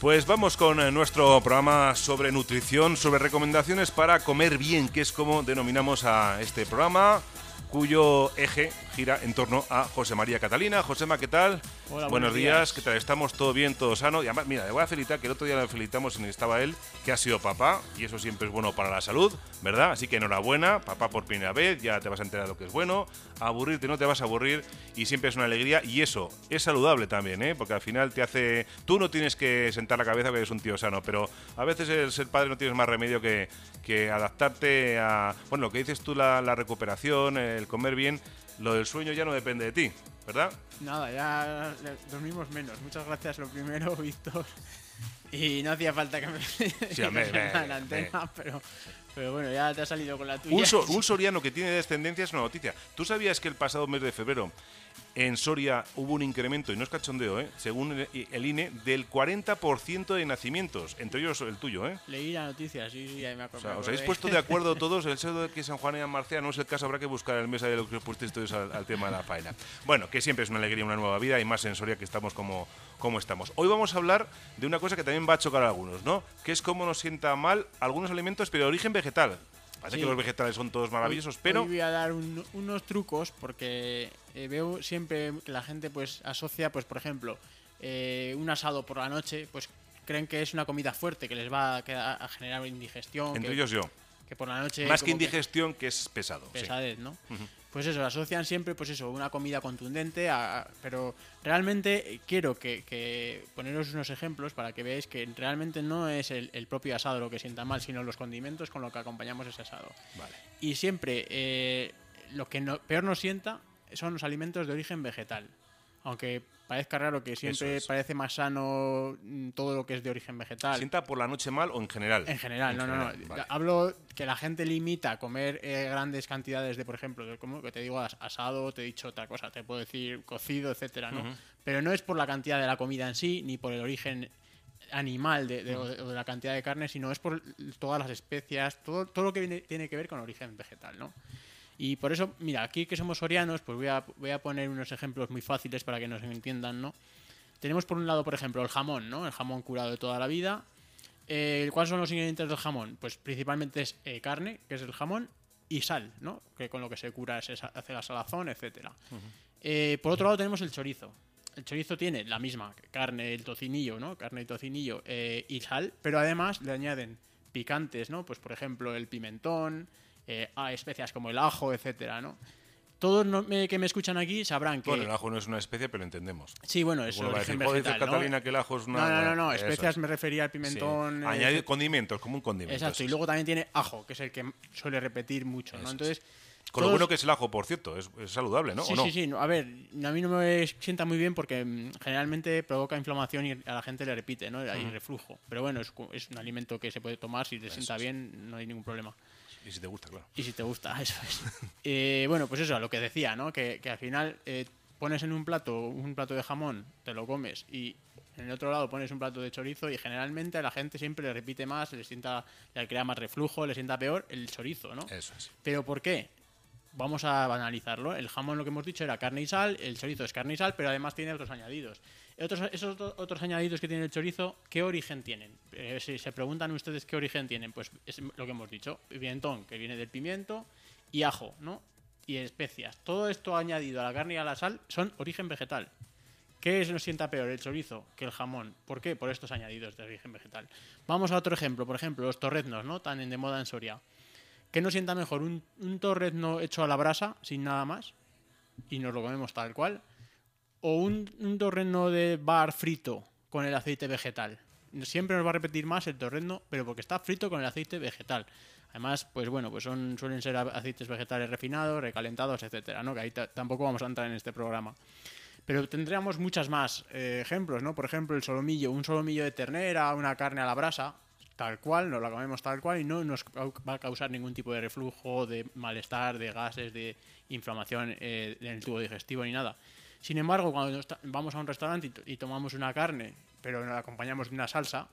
Pues vamos con eh, nuestro programa sobre nutrición, sobre recomendaciones para comer bien, que es como denominamos a este programa, cuyo eje gira en torno a José María Catalina. Josema, ¿qué tal? Hola, buenos buenos días. días. ¿qué tal? ¿Estamos todo bien, todo sano? Y además, mira, le voy a felicitar que el otro día le felicitamos y estaba él, que ha sido papá, y eso siempre es bueno para la salud, ¿verdad? Así que enhorabuena, papá por primera vez, ya te vas a enterar de lo que es bueno, aburrirte no te vas a aburrir, y siempre es una alegría, y eso es saludable también, ¿eh? Porque al final te hace... Tú no tienes que sentar la cabeza porque eres un tío sano, pero a veces el ser padre no tienes más remedio que, que adaptarte a... Bueno, lo que dices tú, la, la recuperación, el comer bien, lo del sueño ya no depende de ti, ¿verdad? Nada, ya dormimos menos. Muchas gracias lo primero, Víctor. Y no hacía falta que me Sí, me- la antena, pero, pero bueno, ya te ha salido con la tuya. Un, so- un soriano que tiene descendencia es una noticia. ¿Tú sabías que el pasado mes de febrero en Soria hubo un incremento, y no es cachondeo, ¿eh? según el, INE, del 40% de nacimientos, entre ellos el tuyo? ¿eh? Leí la noticia, sí, sí, ya me O acuerdo. sea, me ¿os habéis puesto de acuerdo todos? El hecho de que San Juan y Marcea no es el caso, habrá que buscar el mes de lo que os pusisteis todos al, al tema de la faena. Bueno, que siempre es una alegría, una nueva vida y más en Soria que estamos como, como estamos. Hoy vamos a hablar de una cosa que también va a chocar a algunos, ¿no? Que es cómo nos sienta mal algunos alimentos, pero de origen vegetal. Parece Sí. que los vegetales son todos maravillosos, pero... Hoy voy a dar un- unos trucos porque eh, veo siempre que la gente pues asocia, pues por ejemplo, eh, un asado por la noche, pues creen que es una comida fuerte, que les va a, a generar indigestión. Entre que, ellos yo. Que por la noche... Más que indigestión, que es pesado. sí. pesadez, ¿no? Pues eso, asocian siempre, pues eso, una comida contundente, a- a- pero realmente quiero que, que poneros unos ejemplos para que veáis que realmente no es el, el propio asado lo que sienta mal, sino los condimentos con lo que acompañamos ese asado. Vale. Y siempre eh, lo que no- peor nos sienta son los alimentos de origen vegetal. Aunque parezca raro que siempre es. parece más sano mm, todo lo que es de origen vegetal. ¿Sienta por la noche mal o en general? En general, En no, no, general, no. vale. Hablo que la gente limita comer eh, grandes cantidades de, por ejemplo, de como que te digo as- asado, te he dicho otra cosa, te puedo decir cocido, etcétera, ¿no? Pero no es por la cantidad de la comida en sí, ni por el origen animal de, de- o de- o de la cantidad de carne, sino es por todas las especias, todo, todo lo que viene- tiene que ver con origen vegetal, ¿no? Y por eso, mira, aquí que somos sorianos, pues voy a, voy a poner unos ejemplos muy fáciles para que nos entiendan, ¿no? Tenemos por un lado, por ejemplo, el jamón, ¿no? El jamón curado de toda la vida. Eh, ¿Cuáles son los ingredientes del jamón? Pues principalmente es eh, carne, que es el jamón, y sal, ¿no? Que con lo que se cura se hace la salazón, etcétera. Eh, por otro lado tenemos el chorizo. El chorizo tiene la misma carne, el tocinillo, ¿no? Carne y tocinillo eh, y sal, pero además le añaden picantes, ¿no? Pues por ejemplo el pimentón, eh, a especias como el ajo, etcétera, ¿no? Todos no- me- que me escuchan aquí sabrán que Bueno, el ajo no es una especie, pero lo entendemos. sí, bueno, es a origen decir, "Joder, dices, vegetal, ¿no? Catalina, que el ajo es una... No, no, no, no, especias es. me refería al Sí. pimentón. eh, Añadir condimentos, como un condimento. Exacto, y luego también tiene ajo, que es el que suele repetir mucho, ¿no? es. Entonces, Con lo todos- bueno que es el ajo, por cierto, es, es saludable, ¿no? Sí, ¿O no? sí, sí. A ver, a mí no me sienta muy bien porque mm, generalmente provoca inflamación y a la gente le repite, ¿no? Hay reflujo. Pero bueno, es, es un alimento que se puede tomar, si te sienta bien, no hay ningún problema. Y si te gusta, claro. Y si te gusta, eso es. Eh, bueno, pues eso, lo que decía, ¿no? Que, que al final eh, pones en un plato un plato de jamón, te lo comes y en el otro lado pones un plato de chorizo y generalmente a la gente siempre le repite más, le sienta, le crea más reflujo, le sienta peor el chorizo, ¿no? Eso es. ¿Pero por qué? Vamos a banalizarlo. El jamón, lo que hemos dicho, era carne y sal. El chorizo es carne y sal, pero además tiene otros añadidos. Otros, esos otro- otros añadidos que tiene el chorizo, ¿qué origen tienen? Eh, si se preguntan ustedes qué origen tienen, pues es lo que hemos dicho. Pimentón, que viene del pimiento, y ajo, ¿no? Y especias. Todo esto añadido a la carne y a la sal son origen vegetal. ¿Qué nos sienta peor el chorizo que el jamón? ¿Por qué? Por estos añadidos de origen vegetal. Vamos a otro ejemplo, por ejemplo, los torreznos, ¿no? Tan de moda en Soria. ¿Qué nos sienta mejor? ¿Un, un torrezno hecho a la brasa, sin nada más? Y nos lo comemos tal cual. ¿O un, un torrezno de bar frito con el aceite vegetal? Siempre nos va a repetir más el torrezno, pero porque está frito con el aceite vegetal. Además, pues bueno, pues son, suelen ser aceites vegetales refinados, recalentados, etcétera, ¿no? Que ahí ta- tampoco vamos a entrar en este programa. Pero tendríamos muchas más eh, ejemplos, ¿no? Por ejemplo, el solomillo, un solomillo de ternera, una carne a la brasa, tal cual, nos la comemos tal cual y no nos va a causar ningún tipo de reflujo, de malestar, de gases, de inflamación eh, en el tubo digestivo ni nada. Sin embargo, cuando nos vamos a un restaurante y, y tomamos una carne, pero la acompañamos de una salsa,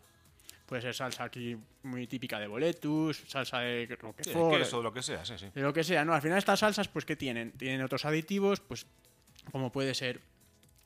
puede ser salsa aquí muy típica de boletus, salsa de Sí, lo que sea, sí, sí. de lo que sea, ¿no? Al final estas salsas, pues, ¿qué tienen? Tienen otros aditivos, pues, como puede ser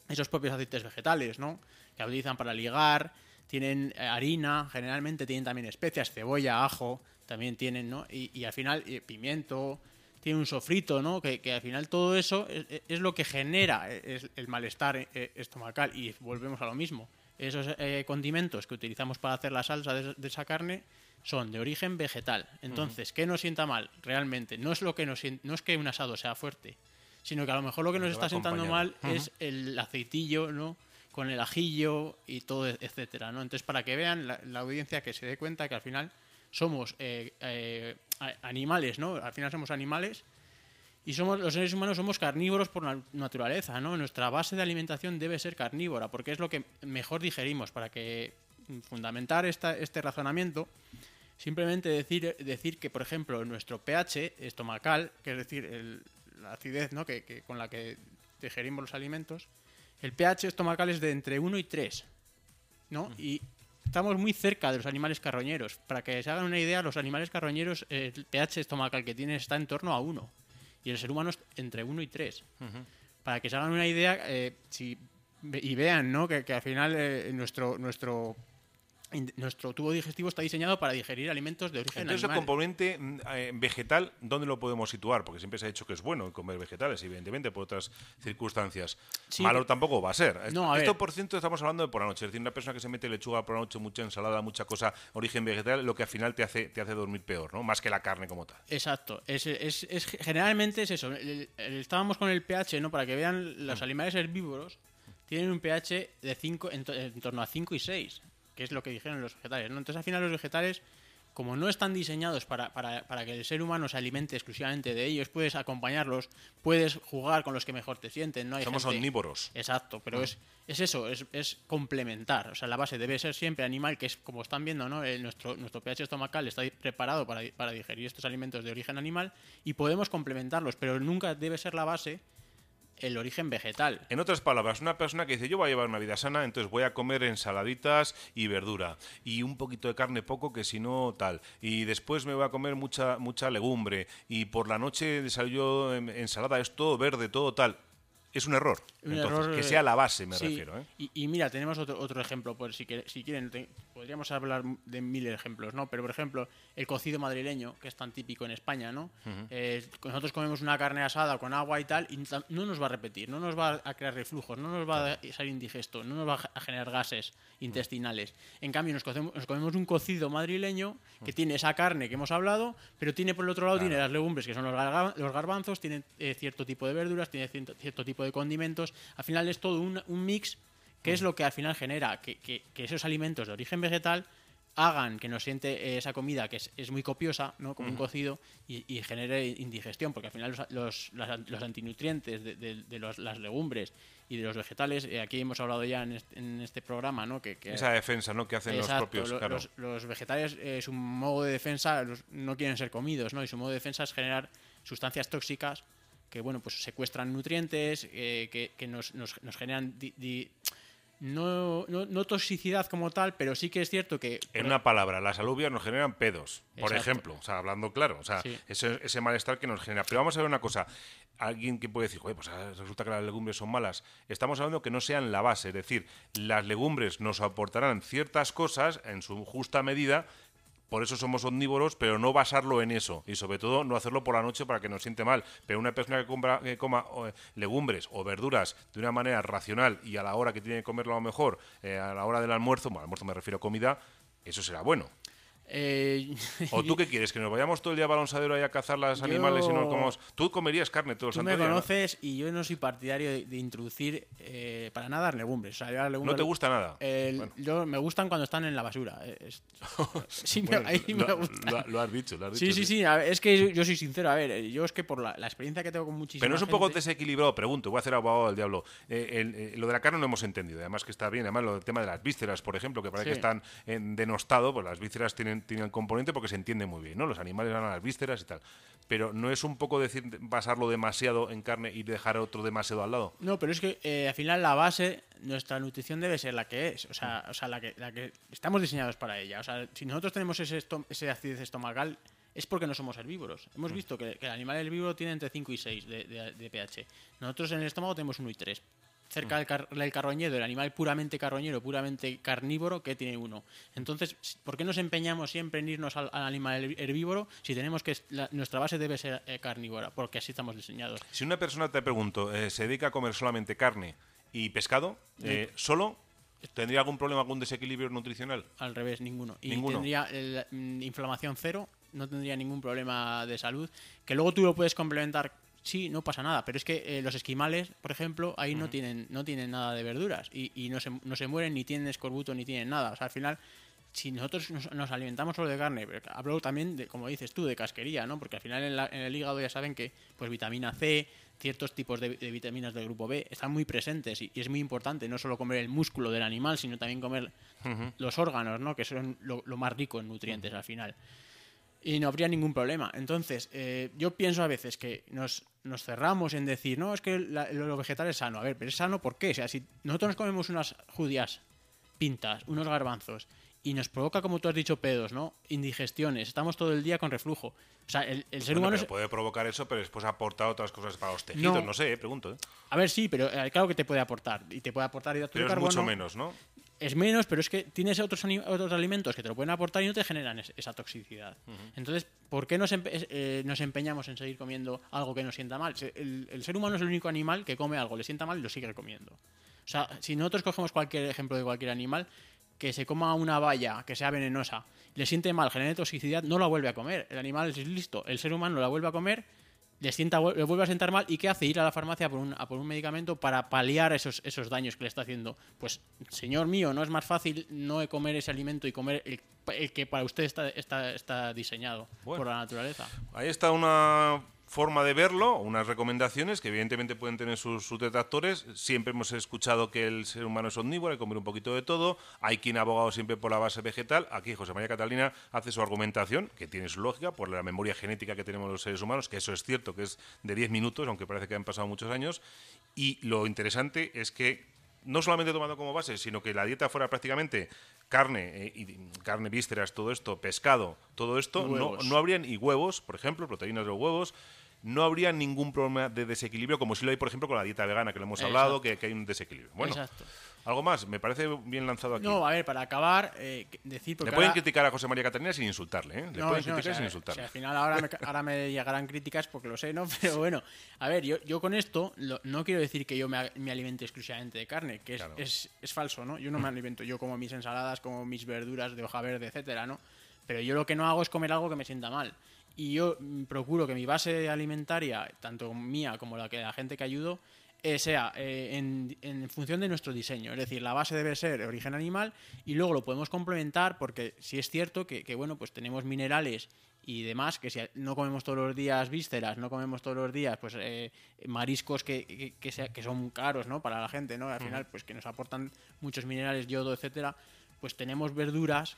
esos propios aceites vegetales, ¿no? Que utilizan para ligar, tienen eh, harina, generalmente tienen también especias, cebolla, ajo, también tienen, ¿no? Y, y al final eh, pimiento, tiene un sofrito, ¿no? Que, que al final todo eso es, es lo que genera es el malestar estomacal y volvemos a lo mismo. Esos eh, condimentos que utilizamos para hacer la salsa de, de esa carne son de origen vegetal. Entonces, ¿qué nos sienta mal realmente? No es lo que nos no es que un asado sea fuerte, sino que a lo mejor lo que nos está sentando mal acompañado. es el aceitillo, ¿no? Con el ajillo y todo, e- etcétera, ¿no? Entonces, para que vean la, la audiencia que se dé cuenta que al final somos eh, eh, animales, ¿no? Al final somos animales y somos los seres humanos somos carnívoros por na- naturaleza, ¿no? Nuestra base de alimentación debe ser carnívora, porque es lo que mejor digerimos. Para que mm, fundamentar esta- este razonamiento, simplemente decir, decir que, por ejemplo, nuestro pH estomacal, que es decir, el- la acidez ¿no? que, que- con la que digerimos los alimentos, el pH estomacal es de entre 1 y 3, ¿no? Y estamos muy cerca de los animales carroñeros. Para que se hagan una idea, los animales carroñeros, el pH estomacal que tienen está en torno a 1 y el ser humano es entre 1 y 3. Para que se hagan una idea eh, si, y vean ¿no? que, que al final eh, nuestro, nuestro, nuestro tubo digestivo está diseñado para digerir alimentos de origen Entonces, el animal. componente mm, eh, vegetal, ¿dónde lo podemos situar? Porque siempre se ha dicho que es bueno comer vegetales, evidentemente, por otras circunstancias. Sí, Malo tampoco va a ser. No, a Esto, ver. por ciento, estamos hablando de por la noche. Es decir, una persona que se mete lechuga por la noche, mucha ensalada, mucha cosa, origen vegetal, lo que al final te hace, te hace dormir peor, ¿no? Más que la carne como tal. Exacto, es, es- es- generalmente es eso. El- el- estábamos con el pH, ¿no? Para que vean, los animales herbívoros tienen un pH de 5, en, to- en torno a 5 y 6, que es lo que dijeron los vegetales. ¿no? Entonces, al final, los vegetales, como no están diseñados para, para- para que el ser humano se alimente exclusivamente de ellos, puedes acompañarlos, puedes jugar con los que mejor te sienten. ¿no? Hay Somos gente- omnívoros. Exacto, pero es, es eso, es, es complementar. O sea, la base debe ser siempre animal, que es como están viendo, ¿no? El- nuestro, nuestro pH estomacal está preparado para, para digerir estos alimentos de origen animal y podemos complementarlos, pero nunca debe ser la base el origen vegetal. En otras palabras, una persona que dice yo voy a llevar una vida sana, entonces voy a comer ensaladitas y verdura y un poquito de carne poco que si no tal y después me voy a comer mucha mucha legumbre y por la noche desayuno em, ensalada es todo verde todo tal es un error. Un Entonces, error, que eh, sea la base me Sí, refiero. ¿eh? Y, y mira, tenemos otro, otro ejemplo, por si, quiere- si quieren, te- podríamos hablar de mil ejemplos, ¿no? Pero, por ejemplo, el cocido madrileño, que es tan típico en España, ¿no? Eh, nosotros comemos una carne asada con agua y tal, y no nos va a repetir, no nos va a crear reflujos, no nos va a ser indigesto, no nos va a generar gases intestinales. En cambio, nos, cocemos- nos comemos un cocido madrileño que tiene esa carne que hemos hablado, pero tiene por el otro lado tiene las legumbres, que son los garbanzos, tiene eh, cierto tipo de verduras, tiene cierto, cierto tipo de condimentos. Al final es todo un, un mix que es lo que al final genera que, que- que esos alimentos de origen vegetal hagan que nos siente esa comida que es, es muy copiosa, ¿no? como un cocido, y, y genere indigestión, porque al final los, los, las- los antinutrientes de, de- de los- las legumbres y de los vegetales, eh, aquí hemos hablado ya en este, en este programa, ¿no? que, que- Esa defensa ¿no? que hacen Exacto, los propios. claro. los, los vegetales, eh, su modo de defensa los- no quieren ser comidos, ¿no? Y su modo de defensa es generar sustancias tóxicas que, bueno, pues secuestran nutrientes, eh, que, que nos, nos- nos generan di- di- no, no, no toxicidad como tal, pero sí que es cierto que... En una palabra, las alubias nos generan pedos, por Exacto. ejemplo, o sea, hablando claro, o sea, Sí. ese, ese malestar que nos genera. Pero vamos a ver una cosa, alguien que puede decir, "Joder, pues ah, resulta que las legumbres son malas. Estamos hablando que no sean la base, es decir, las legumbres nos aportarán ciertas cosas en su justa medida. Por eso somos omnívoros, pero no basarlo en eso. Y sobre todo no hacerlo por la noche para que nos siente mal. Pero una persona que, compra- que coma o, legumbres o verduras de una manera racional y a la hora que tiene que comerlo a lo mejor, eh, a la hora del almuerzo, bueno, almuerzo me refiero a comida, eso será bueno. Eh, ¿O tú qué quieres? ¿Que nos vayamos todo el día a balonsadero ahí a cazar los animales y no comamos? Tú comerías carne todo el Tú santo me día, ¿no? conoces y yo no soy partidario de, de introducir eh, para nada legumbres. O sea, yo las ¿No legumbres- te gusta nada? El- Bueno. yo, me gustan cuando están en la basura. es- sí, me- Bueno, ahí lo, me gusta. lo- lo has dicho, lo has Sí, dicho. sí, sí. ver, es que yo, yo soy sincero. A ver, eh, yo es que por la, la experiencia que tengo con muchísima Pero no es un poco gente- desequilibrado, pregunto, voy a hacer abogado del diablo. Eh, el- lo de la carne no hemos entendido, además que está bien, además lo del tema de las vísceras, por ejemplo, que parece que Sí. están en denostado, pues las vísceras tienen, tienen componente porque se entiende muy bien, ¿no? Los animales van a las vísceras y tal. Pero no es un poco decir basarlo demasiado en carne y dejar otro demasiado al lado. No, pero es que eh, al final la base, nuestra nutrición debe ser la que es. O sea, o sea la, que, la que estamos diseñados para ella. O sea, si nosotros tenemos ese, ese acidez estomacal, es porque no somos herbívoros. Hemos visto que, que el animal herbívoro tiene entre 5 y 6 de, de- de pH. Nosotros en el estómago tenemos 1 y 3. Cerca del, car- del carroñero, el animal puramente carroñero, puramente carnívoro, que tiene uno. Entonces, ¿por qué nos empeñamos siempre en irnos al, al animal herb- herbívoro si tenemos que la- nuestra base debe ser eh, carnívora? Porque así estamos diseñados. Si una persona, te pregunto, eh, se dedica a comer solamente carne y pescado, eh, solo, ¿tendría algún problema, algún desequilibrio nutricional? Al revés, ninguno. Y Ninguno. tendría el- mm, inflamación cero, no tendría ningún problema de salud. Que luego tú lo puedes complementar, sí, no pasa nada. Pero es que eh, los esquimales, por ejemplo, ahí no, tienen, no tienen nada de verduras. Y, y no, se, no se mueren, ni tienen escorbuto, ni tienen nada. O sea, al final, si nosotros nos, nos alimentamos solo de carne, pero hablo también, de, como dices tú, de casquería, ¿no? Porque al final en, la- en el hígado ya saben que pues vitamina C, ciertos tipos de, de vitaminas del grupo B están muy presentes y, y es muy importante no solo comer el músculo del animal, sino también comer los órganos, ¿no? Que son lo, lo más rico en nutrientes al final. Y no habría ningún problema. Entonces, eh, yo pienso a veces que nos, nos cerramos en decir, no, es que la- lo vegetal es sano. A ver, pero es sano ¿por qué? O sea, si nosotros nos comemos unas judías pintas, unos garbanzos, y nos provoca, como tú has dicho, pedos, ¿no? Indigestiones, estamos todo el día con reflujo. O sea, el, el ser Bueno, humano... pero es- puede provocar eso, pero después aporta otras cosas para los tejidos. No, No. sé, eh, pregunto. eh. A ver, sí, pero eh, claro que te puede aportar. Y te puede aportar hidratos Pero de es carbono. mucho menos, ¿no? Es menos, pero es que tienes otros, otros alimentos que te lo pueden aportar y no te generan es- esa toxicidad. Entonces, ¿por qué nos, empe- eh, nos empeñamos en seguir comiendo algo que nos sienta mal? El, el ser humano es el único animal que come algo, le sienta mal y lo sigue comiendo. O sea, si nosotros cogemos cualquier ejemplo de cualquier animal, que se coma una valla que sea venenosa, le siente mal, genere toxicidad, no la vuelve a comer. El animal es listo, el ser humano la vuelve a comer, le, sienta, le vuelve a sentar mal y ¿qué hace? Ir a la farmacia a por un, a por un medicamento para paliar esos, esos daños que le está haciendo. Pues, señor mío, no es más fácil no comer ese alimento y comer el, el que para usted está, está, está diseñado Bueno. por la naturaleza. Ahí está una forma de verlo, unas recomendaciones que evidentemente pueden tener sus, sus detractores. Siempre hemos escuchado que el ser humano es omnívoro, hay que comer un poquito de todo. Hay quien ha abogado siempre por la base vegetal. Aquí José María Catalina hace su argumentación, que tiene su lógica, por la memoria genética que tenemos los seres humanos, que eso es cierto, que es de 10 minutos, aunque parece que han pasado muchos años. Y lo interesante es que no solamente tomando como base, sino que la dieta fuera prácticamente carne, eh, y, carne, vísceras, todo esto, pescado, todo esto, no, no habrían, y huevos, por ejemplo, proteínas de los huevos, no habría ningún problema de desequilibrio, como si lo hay, por ejemplo, con la dieta vegana, que lo hemos Exacto. hablado, que, que hay un desequilibrio. Bueno, Exacto. algo más, me parece bien lanzado aquí. No, a ver, para acabar, eh, decir... Le pueden ahora- criticar a José María Catalina sin insultarle, ¿eh? Le No, pueden no, criticar o sea, sin o insultarle. sea, al final ahora me, ahora me llegarán críticas porque lo sé, ¿no? Pero bueno, a ver, yo, yo con esto lo- no quiero decir que yo me, alimente exclusivamente de carne, que es, Claro. es, es falso, ¿no? Yo no me alimento, yo como mis ensaladas, como mis verduras de hoja verde, etcétera, ¿no? Pero yo lo que no hago es comer algo que me sienta mal. Y yo procuro que mi base alimentaria, tanto mía como la que la gente que ayudo, eh, sea eh, en, en función de nuestro diseño. Es decir, la base debe ser origen animal y luego lo podemos complementar porque si es cierto que, que, bueno, pues tenemos minerales y demás, que si no comemos todos los días vísceras, no comemos todos los días pues eh, mariscos que, que, que sea- que son caros ¿no? para la gente, ¿no? Al final, pues que nos aportan muchos minerales, yodo, etcétera, pues tenemos verduras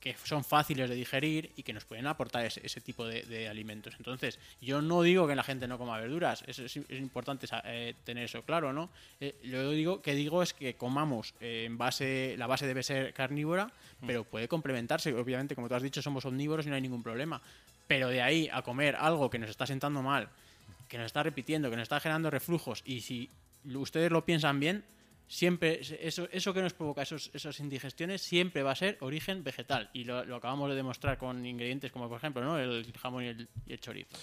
que son fáciles de digerir y que nos pueden aportar ese, ese tipo de, de alimentos. Entonces, yo no digo que la gente no coma verduras, es, es- es importante eh, tener eso claro, ¿no? Eh, lo digo, que digo es que comamos eh, en base, la base debe ser carnívora, pero puede complementarse. Obviamente, como tú has dicho, somos omnívoros y no hay ningún problema. Pero de ahí a comer algo que nos está sentando mal, que nos está repitiendo, que nos está generando reflujos, y si ustedes lo piensan bien, siempre eso, eso que nos provoca esos, esas indigestiones siempre va a ser origen vegetal y lo, lo acabamos de demostrar con ingredientes como por ejemplo ¿no? el jamón y el, y el chorizo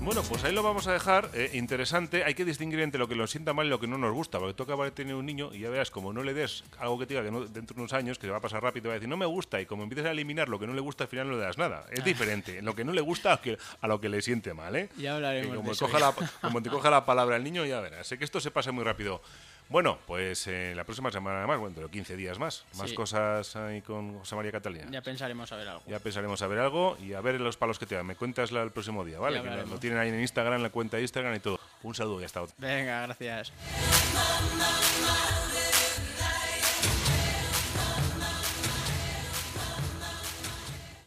Bueno, pues ahí lo vamos a dejar. eh, interesante. Hay que distinguir entre lo que nos sienta mal y lo que no nos gusta. Porque tú acabas de tener un niño y ya verás, como no le des algo que te diga que no- dentro de unos años, que va a pasar rápido, va a decir no me gusta. Y como empiezas a eliminar lo que no le gusta, al final no le das nada. Es diferente. Lo que no le gusta a, que- a lo que le siente mal, ¿eh? Ya hablaremos Que como, de eso coja ya. la, como te coja la palabra el niño, ya verás. Sé que esto se pasa muy rápido. Bueno, pues eh, la próxima semana más, bueno, de 15 días más. Más Sí. cosas ahí con José María Catalina. ya pensaremos a ver algo Ya pensaremos a ver algo y a ver los palos que te dan. Me cuentas la- el próximo día, ¿vale? Que lo, lo tienen ahí en Instagram, la cuenta de Instagram y todo. Un saludo y hasta otra. venga gracias